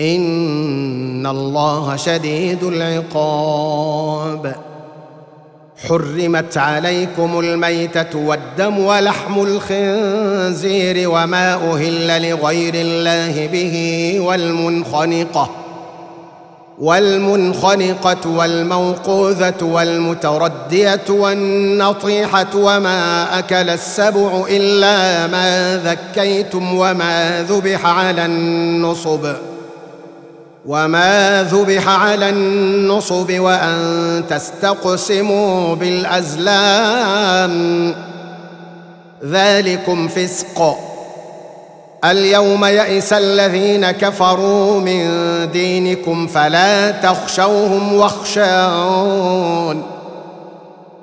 ان الله شديد العقاب حرمت عليكم الميته والدم ولحم الخنزير وما أهل لغير الله به والمنخنقه والمنخنقه والموقوذه والمترديه والنطيحه وما اكل السبع الا ما ذكيتم وما ذبح على النصب وما ذبح على النصب وان تستقسموا بالازلام ذلكم فسق اليوم يئس الذين كفروا من دينكم فلا تخشوهم واخشون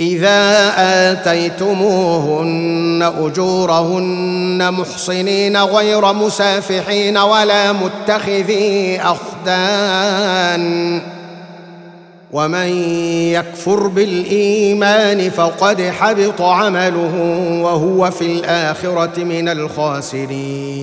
إذا آتيتموهن أجورهن محصنين غير مسافحين ولا متخذي أخدان ومن يكفر بالإيمان فقد حبط عمله وهو في الآخرة من الخاسرين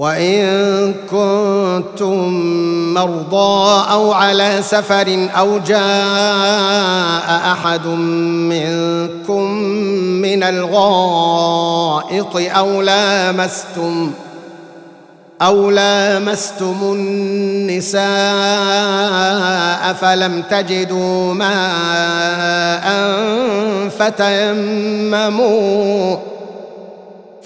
وإن كنتم مرضى أو على سفر أو جاء أحد منكم من الغائط أو لامستم أو لامستم النساء فلم تجدوا ماء فتيمموا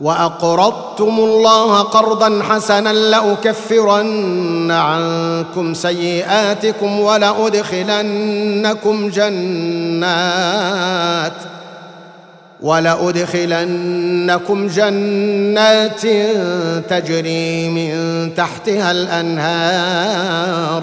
وأقرضتم الله قرضا حسنا لأكفرن عنكم سيئاتكم ولأدخلنكم جنات ولأدخلنكم جنات تجري من تحتها الأنهار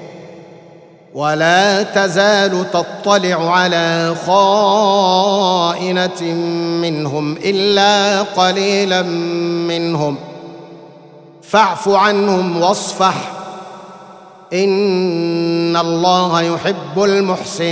ولا تزال تطلع على خائنة منهم إلا قليلا منهم. فاعف عنهم واصفح. إن الله يحب المحسنين.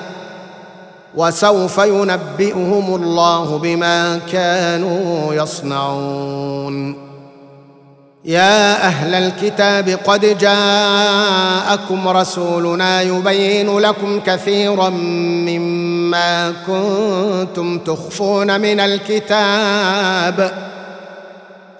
وسوف ينبئهم الله بما كانوا يصنعون. يا أهل الكتاب قد جاءكم رسولنا يبين لكم كثيرا مما كنتم تخفون من الكتاب.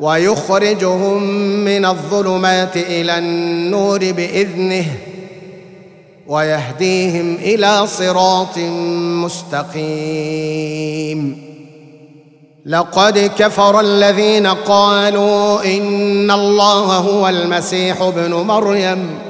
ويخرجهم من الظلمات إلى النور بإذنه ويهديهم إلى صراط مستقيم. لقد كفر الذين قالوا إن الله هو المسيح ابن مريم.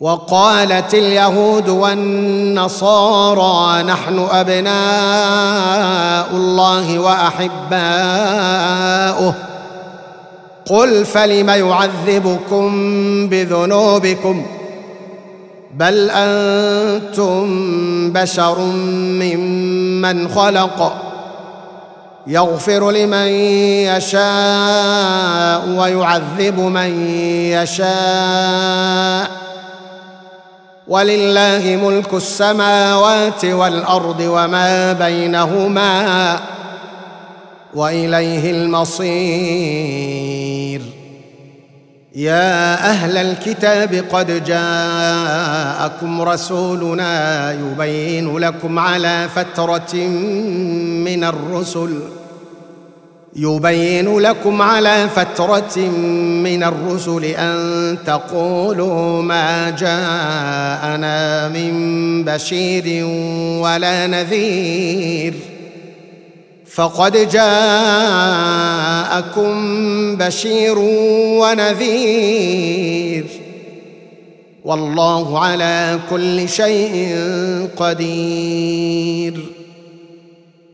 وقالت اليهود والنصارى نحن أبناء الله وأحباؤه. قل فلم يعذبكم بذنوبكم؟ بل أنتم بشر ممن خلق. يغفر لمن يشاء ويعذب من يشاء. ولله ملك السماوات والأرض وما بينهما وإليه المصير. يا أهل الكتاب قد جاءكم رسولنا يبين لكم على فترة من الرسل يبين لكم على فترة من الرسل أن تقولوا ما جاءنا من بشير ولا نذير. فقد جاءكم بشير ونذير. والله على كل شيء قدير.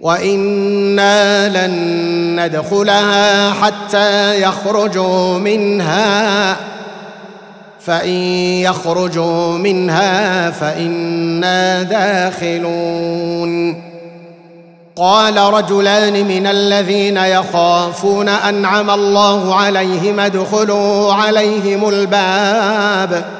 وأنا لن ندخلها حتى يخرجوا منها فان يخرجوا منها فانا داخلون قال رجلان من الذين يخافون انعم الله عليهم ادخلوا عليهم الباب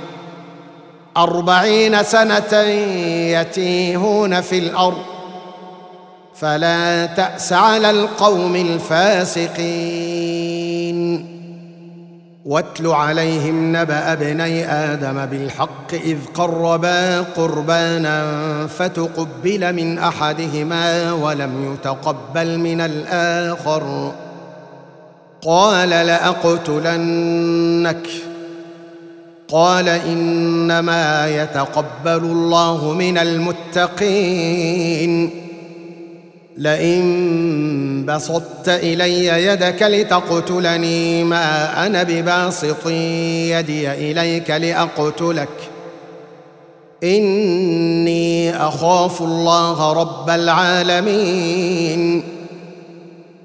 أربعين سنة يتيهون في الأرض. فلا تأس على القوم الفاسقين. واتل عليهم نبأ ابني آدم بالحق إذ قربا قربانا فتقبل من أحدهما ولم يتقبل من الآخر. قال لأقتلنك قال إنما يتقبل الله من المتقين. لئن بسطت إلي يدك لتقتلني ما أنا بباسط يدي إليك لأقتلك. إني أخاف الله رب العالمين.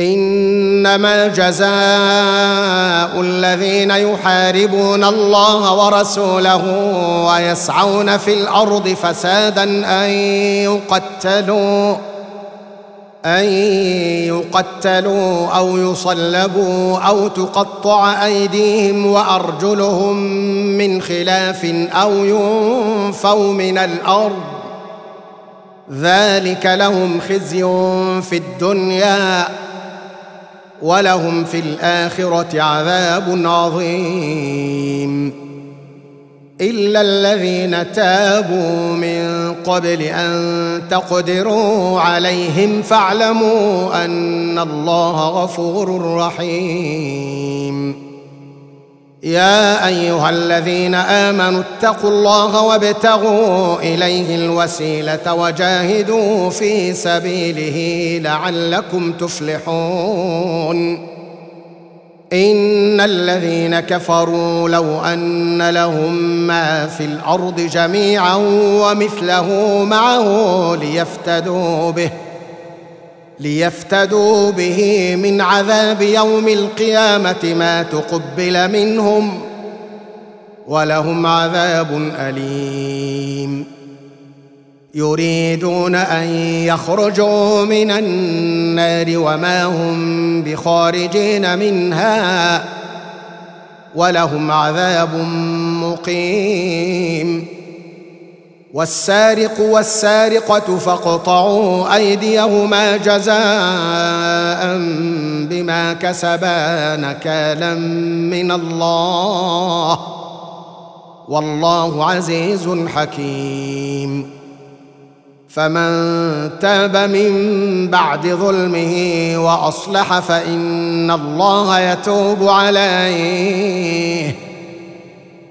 إنما جزاء الذين يحاربون الله ورسوله ويسعون في الأرض فسادا أن يقتلوا أن يقتلوا أو يصلبوا أو تقطع أيديهم وأرجلهم من خلاف أو ينفوا من الأرض. ذلك لهم خزي في الدنيا. ولهم في الآخرة عذاب عظيم. إلا الذين تابوا من قبل أن تقدروا عليهم فاعلموا أن الله غفور رحيم. يا أيها الذين آمنوا اتقوا الله وابتغوا إليه الوسيلة وجاهدوا في سبيله لعلكم تفلحون. إن الذين كفروا لو أن لهم ما في الأرض جميعا ومثله معه ليفتدوا به. ليفتدوا به من عذاب يوم القيامة ما تقبل منهم ولهم عذاب أليم. يريدون أن يخرجوا من النار وما هم بخارجين منها ولهم عذاب مقيم. والسارق والسارقة فاقطعوا أيديهما جزاء بما كسبا نكالا من الله. والله عزيز حكيم. فمن تاب من بعد ظلمه وأصلح فإن الله يتوب عليه.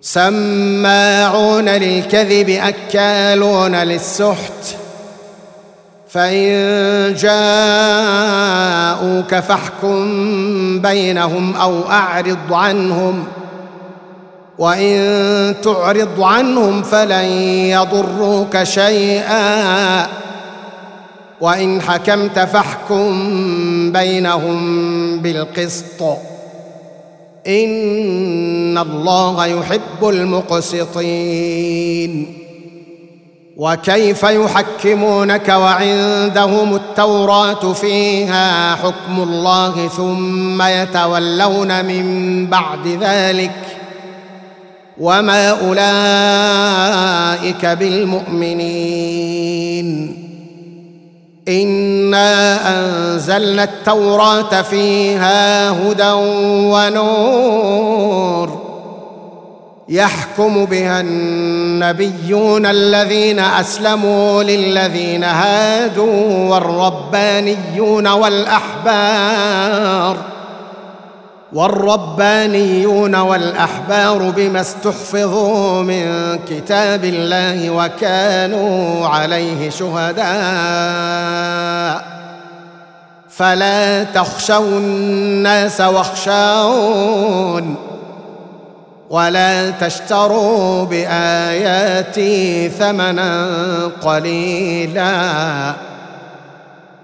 سماعون للكذب أكالون للسحت. فإن جاءوك فاحكم بينهم أو أعرض عنهم. وإن تعرض عنهم فلن يضروك شيئا. وإن حكمت فاحكم بينهم بالقسط. إن الله يحب المقسطين. وكيف يحكمونك وعندهم التوراة فيها حكم الله ثم يتولون من بعد ذلك؟ وما أولئك بالمؤمنين. إنا أنزلنا التوراة فيها هدى ونور يحكم بها النبيون الذين أسلموا للذين هادوا والربانيون والأحبار والربانيون والأحبار بما استحفظوا من كتاب الله وكانوا عليه شهداء. فلا تخشوا الناس واخشون ولا تشتروا بآياتي ثمنا قليلا.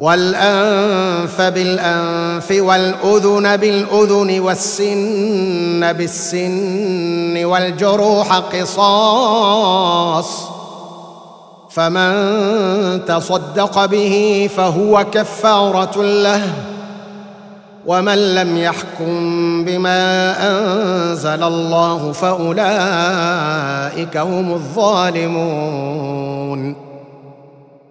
والأنف بالأنف والأذن بالأذن والسن بالسن والجروح قصاص فمن تصدق به فهو كفارة له ومن لم يحكم بما أنزل الله فأولئك هم الظالمون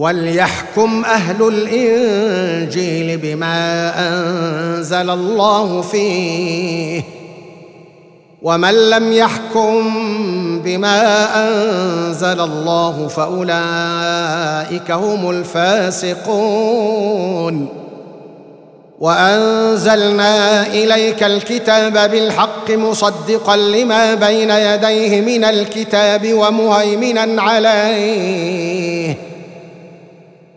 وليحكم أهل الانجيل بما انزل الله فيه ومن لم يحكم بما انزل الله فاولئك هم الفاسقون وانزلنا اليك الكتاب بالحق مصدقا لما بين يديه من الكتاب ومهيمنا عليه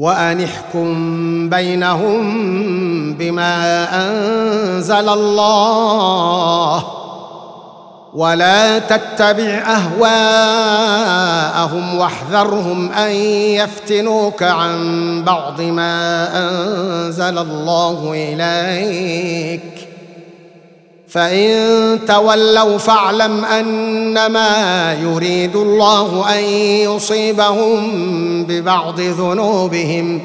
وان احكم بينهم بما أنزل الله. ولا تتبع أهواءهم واحذرهم أن يفتنوك عن بعض ما أنزل الله إليك. فإن تولوا فاعلم أنما يريد الله أن يصيبهم ببعض ذنوبهم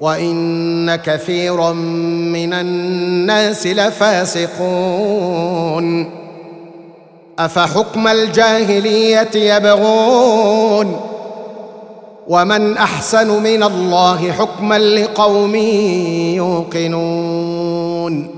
وإن كثيرا من الناس لفاسقون أفحكم الجاهلية يبغون ومن أحسن من الله حكما لقوم يوقنون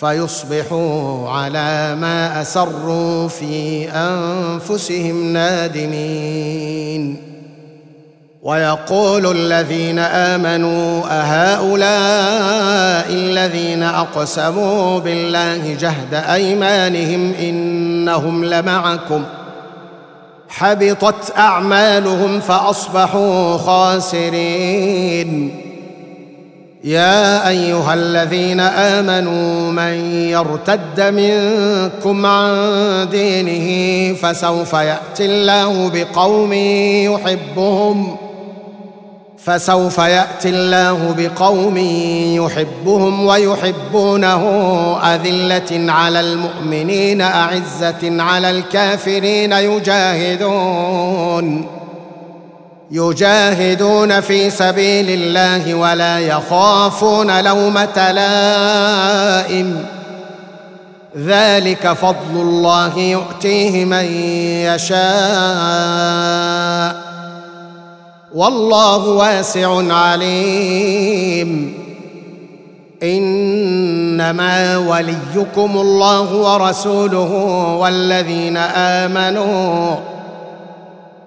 فيصبحوا على ما أسروا في أنفسهم نادمين. ويقول الذين آمنوا أهؤلاء الذين أقسموا بالله جهد أيمانهم إنهم لمعكم. حبطت أعمالهم فأصبحوا خاسرين. يا أيها الذين آمنوا من يرتد منكم عن دينه فسوف يأتي الله بقوم يحبهم فسوف يأتي الله بقوم يحبهم ويحبونه أذلة على المؤمنين أعزة على الكافرين يجاهدون. يجاهدون في سبيل الله ولا يخافون لومة لائم. ذلك فضل الله يؤتيه من يشاء. والله واسع عليم. إنما وليكم الله ورسوله والذين آمنوا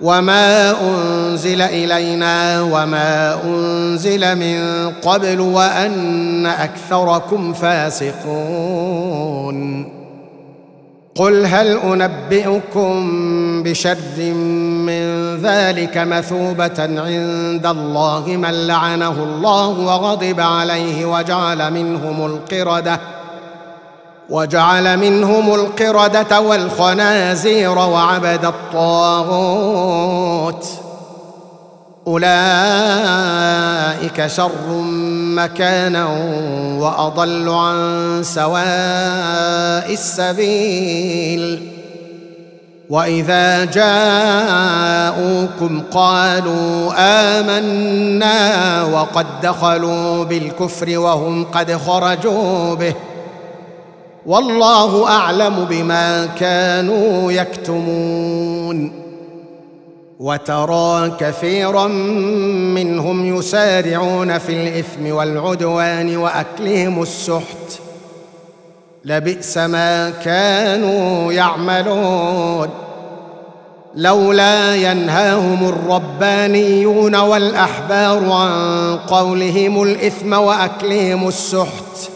وما انزل الينا وما انزل من قبل وان اكثركم فاسقون قل هل انبئكم بشر من ذلك مثوبه عند الله من لعنه الله وغضب عليه وجعل منهم القرده وجعل منهم القردة والخنازير وعبد الطاغوت. أولئك شر مكانا وأضل عن سواء السبيل. وإذا جاءوكم قالوا آمنا وقد دخلوا بالكفر وهم قد خرجوا به. والله أعلم بما كانوا يكتمون. وترى كثيرا منهم يسارعون في الإثم والعدوان وأكلهم السحت. لبئس ما كانوا يعملون. لولا ينهاهم الربانيون والأحبار عن قولهم الإثم وأكلهم السحت.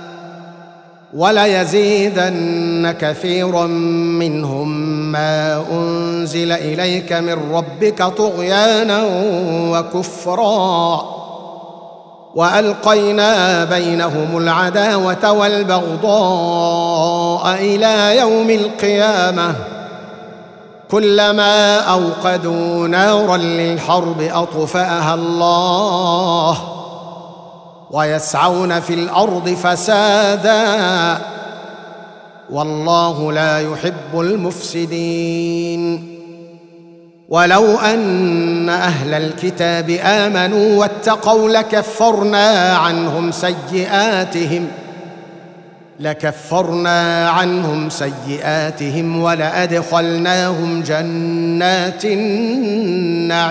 وليزيدن كثيرا منهم ما أنزل إليك من ربك طغيانا وكفرا وألقينا بينهم العداوة والبغضاء إلى يوم القيامة. كلما أوقدوا نارا للحرب أطفأها الله. ويسعون في الأرض فسادا. والله لا يحب المفسدين. ولو أن أهل الكتاب آمنوا واتقوا لكفرنا عنهم سيئاتهم لكفرنا عنهم سيئاتهم ولأدخلناهم جنات النعيم.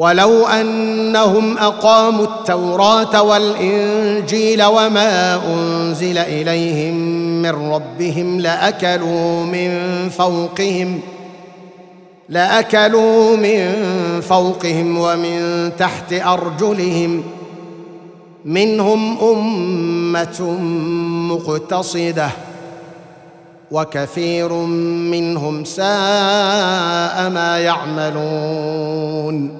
ولو أنهم أقاموا التوراة والإنجيل وما أنزل إليهم من ربهم لأكلوا من فوقهم لأكلوا من فوقهم ومن تحت أرجلهم منهم أمة مقتصدة وكثير منهم ساء ما يعملون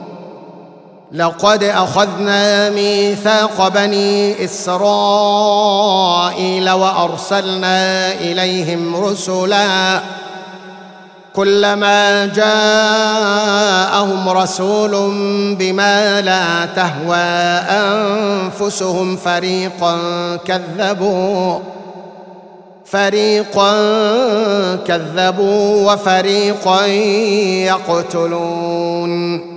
لقد أخذنا ميثاق بني إسرائيل وأرسلنا إليهم رسلا كلما جاءهم رسول بما لا تهوى أنفسهم فريقا كذبوا فريقا كذبوا وفريقا يقتلون.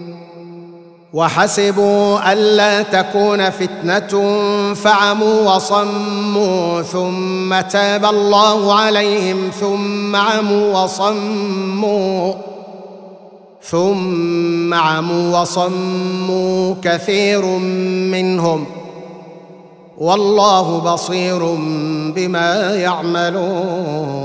وحسبوا ألا تكون فتنة فعموا وصموا ثم تاب الله عليهم ثم عموا وصموا ثم عموا وصموا كثير منهم والله بصير بما يعملون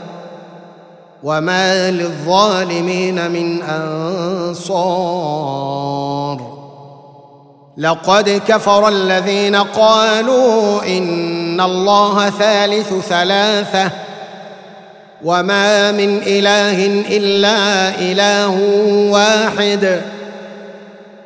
وما للظالمين من انصار لقد كفر الذين قالوا ان الله ثالث ثلاثة وما من اله الا اله واحد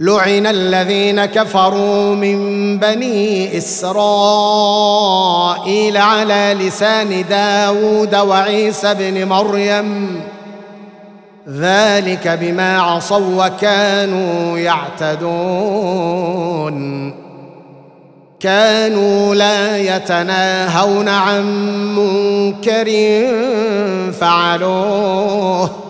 لعن الذين كفروا من بني إسرائيل على لسان داود وعيسى بن مريم. ذلك بما عصوا وكانوا يعتدون. كانوا لا يتناهون عن منكر فعلوه.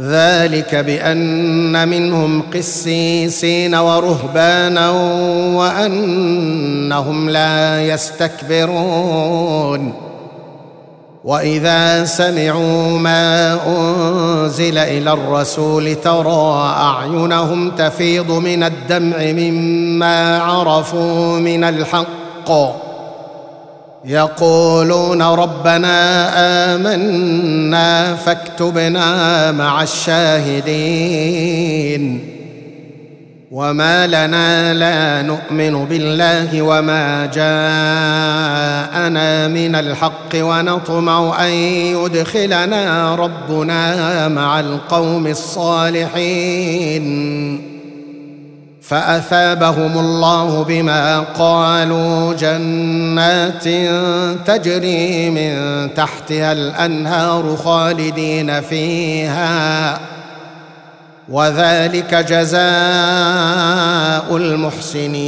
ذلك بأن منهم قسيسين ورهبانا وأنهم لا يستكبرون. وإذا سمعوا ما أنزل إلى الرسول ترى أعينهم تفيض من الدمع مما عرفوا من الحق. يقولون ربنا آمنا فاكتبنا مع الشاهدين. وما لنا لا نؤمن بالله وما جاءنا من الحق ونطمع أن يدخلنا ربنا مع القوم الصالحين. فأثابهم الله بما قالوا جنات تجري من تحتها الأنهار خالدين فيها. وذلك جزاء المحسنين.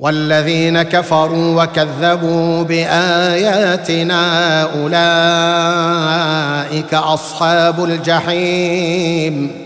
والذين كفروا وكذبوا بآياتنا أولئك أصحاب الجحيم.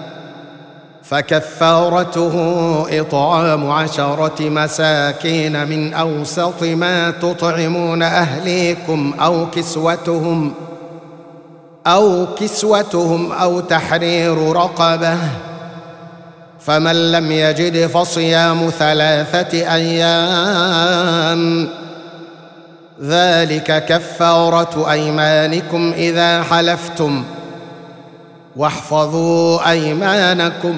فكفارته إطعام عشرة مساكين من أوسط ما تطعمون أهليكم أو كسوتهم أو كسوتهم أو تحرير رقبة. فمن لم يجد فصيام ثلاثة أيام ذلك كفارة أيمانكم إذا حلفتم. واحفظوا أيمانكم.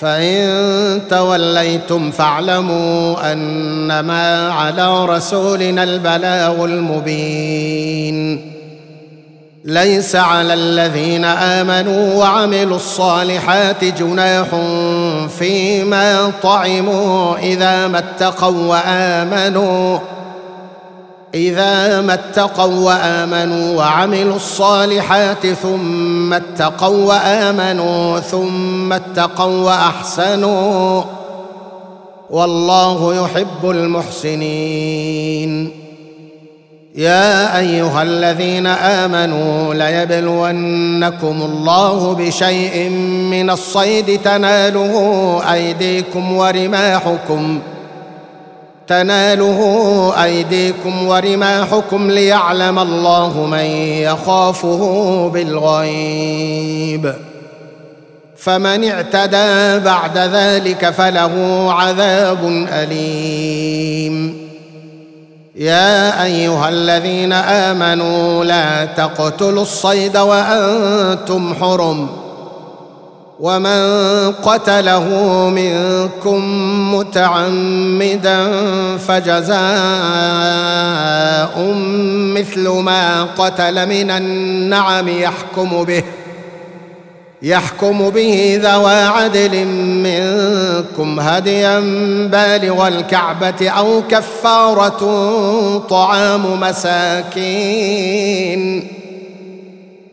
فإن توليتم فاعلموا أنما على رسولنا البلاغ المبين. ليس على الذين آمنوا وعملوا الصالحات جناح فيما طعموا إذا ما اتقوا وآمنوا. إذا ما اتقوا وآمنوا وعملوا الصالحات ثم اتقوا وآمنوا ثم اتقوا وأحسنوا والله يحب المحسنين. يا أيها الذين آمنوا ليبلونكم الله بشيء من الصيد تناله أيديكم ورماحكم تناله أيديكم ورماحكم ليعلم الله من يخافه بالغيب. فمن اعتدى بعد ذلك فله عذاب أليم. يا أيها الذين آمنوا لا تقتلوا الصيد وأنتم حرم. ومن قتله منكم متعمدا فجزاء مثل ما قتل من النعم يحكم به يحكم به ذوى عدل منكم هديا بالغ الكعبة أو كفارة طعام مساكين.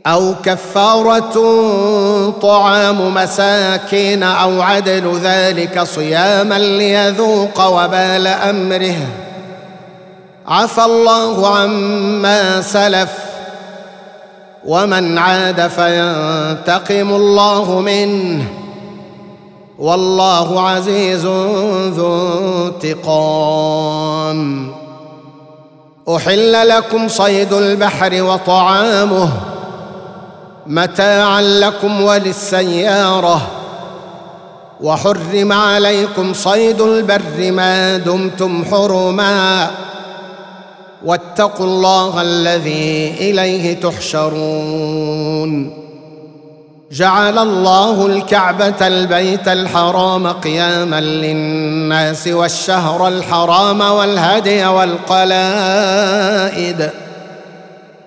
أو كفارة طعام مساكين أو عدل ذلك صياما ليذوق وبال أمره. عفى الله عما سلف. ومن عاد فينتقم الله منه. والله عزيز ذو انتقام. أحل لكم صيد البحر وطعامه. متاعا لكم وللسيارة. وحرم عليكم صيد البر ما دمتم حرما. واتقوا الله الذي إليه تحشرون. جعل الله الكعبة البيت الحرام قياما للناس والشهر الحرام والهدي والقلائد.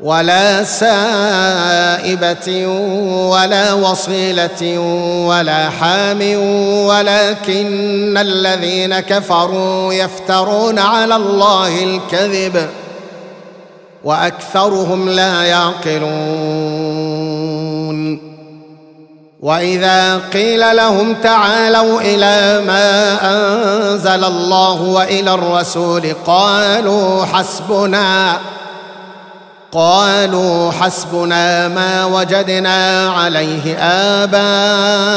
ولا سائبة ولا وصيلة ولا حام ولكن الذين كفروا يفترون على الله الكذب وأكثرهم لا يعقلون. وإذا قيل لهم تعالوا إلى ما أنزل الله وإلى الرسول قالوا حسبنا قالوا حسبنا ما وجدنا عليه آباءنا.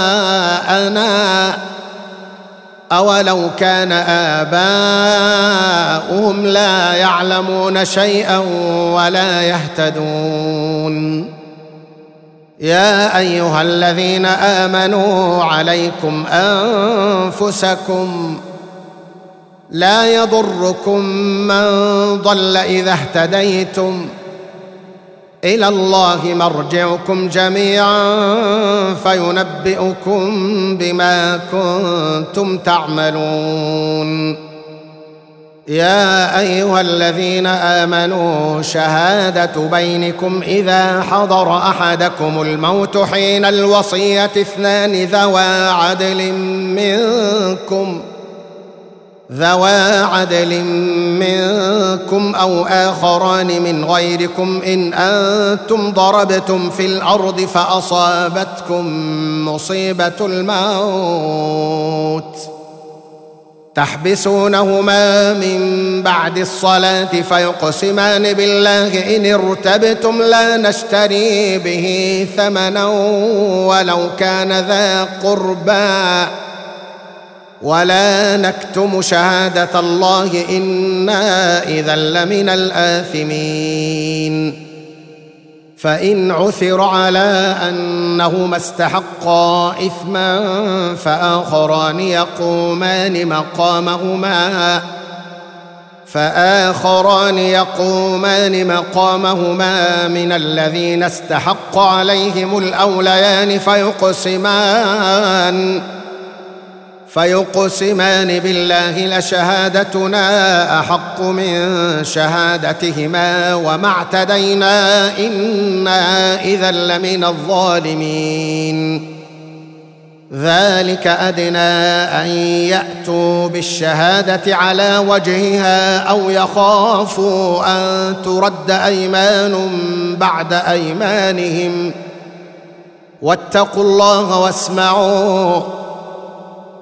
أولو كان آباؤهم لا يعلمون شيئا ولا يهتدون. يا أيها الذين آمنوا عليكم أنفسكم لا يضركم من ضل إذا اهتديتم. إلى الله مرجعكم جميعا فينبئكم بما كنتم تعملون. يا أيها الذين آمنوا شهادة بينكم إذا حضر أحدكم الموت حين الوصية اثنان ذوى عدل منكم. ذوا عدل منكم أو اخران من غيركم ان أنتم ضربتم في الأرض فاصابتكم مصيبه الموت تحبسونهما من بعد الصلاه فيقسمان بالله ان ارتبتم لا نشتري به ثمنا ولو كان ذا قربى ولا نكتم شهاده الله أنا اذا لمن الاثمين. فان عثر على انهما استحقا اثما فاخران يقومان مقامهما. فاخران يقومان مقامهما من الذين استحق عليهم الاوليان فيقسمان. فيقسمان بالله لشهادتنا أحق من شهادتهما وما اعتدينا إنا إذا لمن الظالمين. ذلك أدنى أن يأتوا بالشهادة على وجهها أو يخافوا أن ترد أيمان بعد أيمانهم. واتقوا الله واسمعوا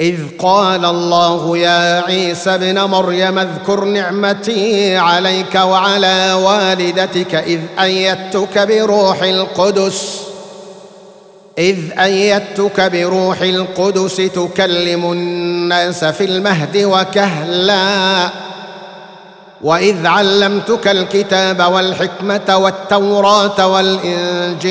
إذ قال الله يا عيسى ابن مريم اذكر نعمتي عليك وعلى والدتك إذ أيدتك بروح القدس إذ أيدتك بروح القدس تكلم الناس في المهد وكهلا وإذ علمتك الكتاب والحكمة والتوراة والإنجيل.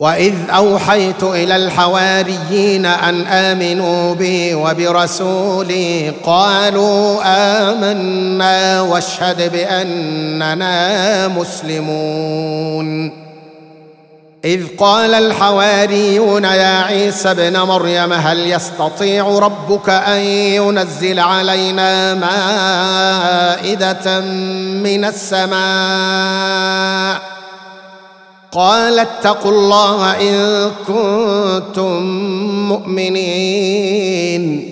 وإذ أوحيت إلى الحواريين أن آمنوا بي وبرسولي قالوا آمنا واشهد بأننا مسلمون. إذ قال الحواريون يا عيسى ابن مريم هل يستطيع ربك أن ينزل علينا مائدة من السماء؟ قال اتقوا الله إن كنتم مؤمنين.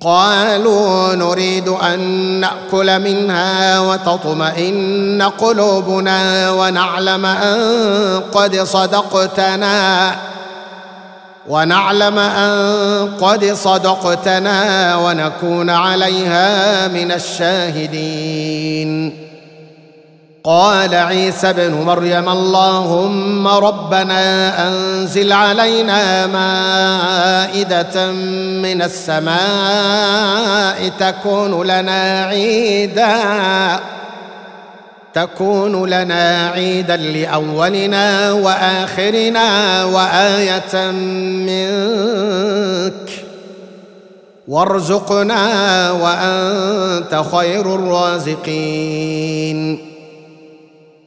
قالوا نريد أن نأكل منها وتطمئن قلوبنا ونعلم أن قد صدقتنا. ونعلم أن قد صدقتنا ونكون عليها من الشاهدين. قال عيسى ابن مريم اللهم ربنا أنزل علينا مائدة من السماء تكون لنا عيدا تكون لنا عيدا لأولنا وآخرنا وآية منك. وارزقنا وأنت خير الرازقين.